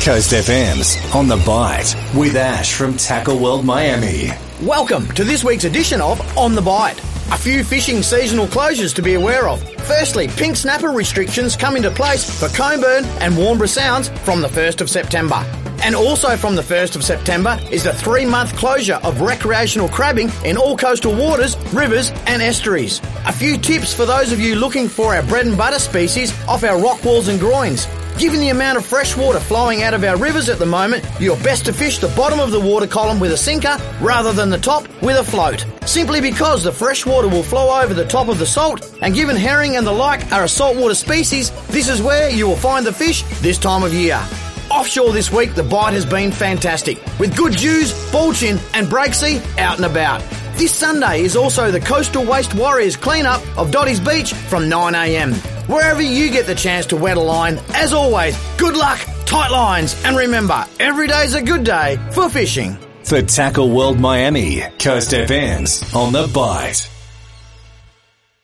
Coast FM's On the Bite with Ash from Tackle World Miami. Welcome to this week's edition of On the Bite. A few fishing seasonal closures to be aware of. Firstly, pink snapper restrictions come into place for Cockburn and Warnbro Sounds from the 1st of September. And also from the 1st of September is the three month closure of recreational crabbing in all coastal waters, rivers and estuaries. A few tips for those of you looking for our bread and butter species off our rock walls and groins. Given the amount of fresh water flowing out of our rivers at the moment, you're best to fish the bottom of the water column with a sinker rather than the top with a float. Simply because the fresh water will flow over the top of the salt, and given herring and the like are a saltwater species, this is where you will find the fish this time of year. Offshore this week, the bite has been fantastic, with good Jews, chin, and breaksea out and about. This Sunday is also the Coastal Waste Warriors cleanup of Doddi's Beach from 9am. Wherever you get the chance to wet a line, as always, good luck, tight lines, and remember, every day's a good day for fishing. For Tackle World Miami, Coast FM's On the Bite.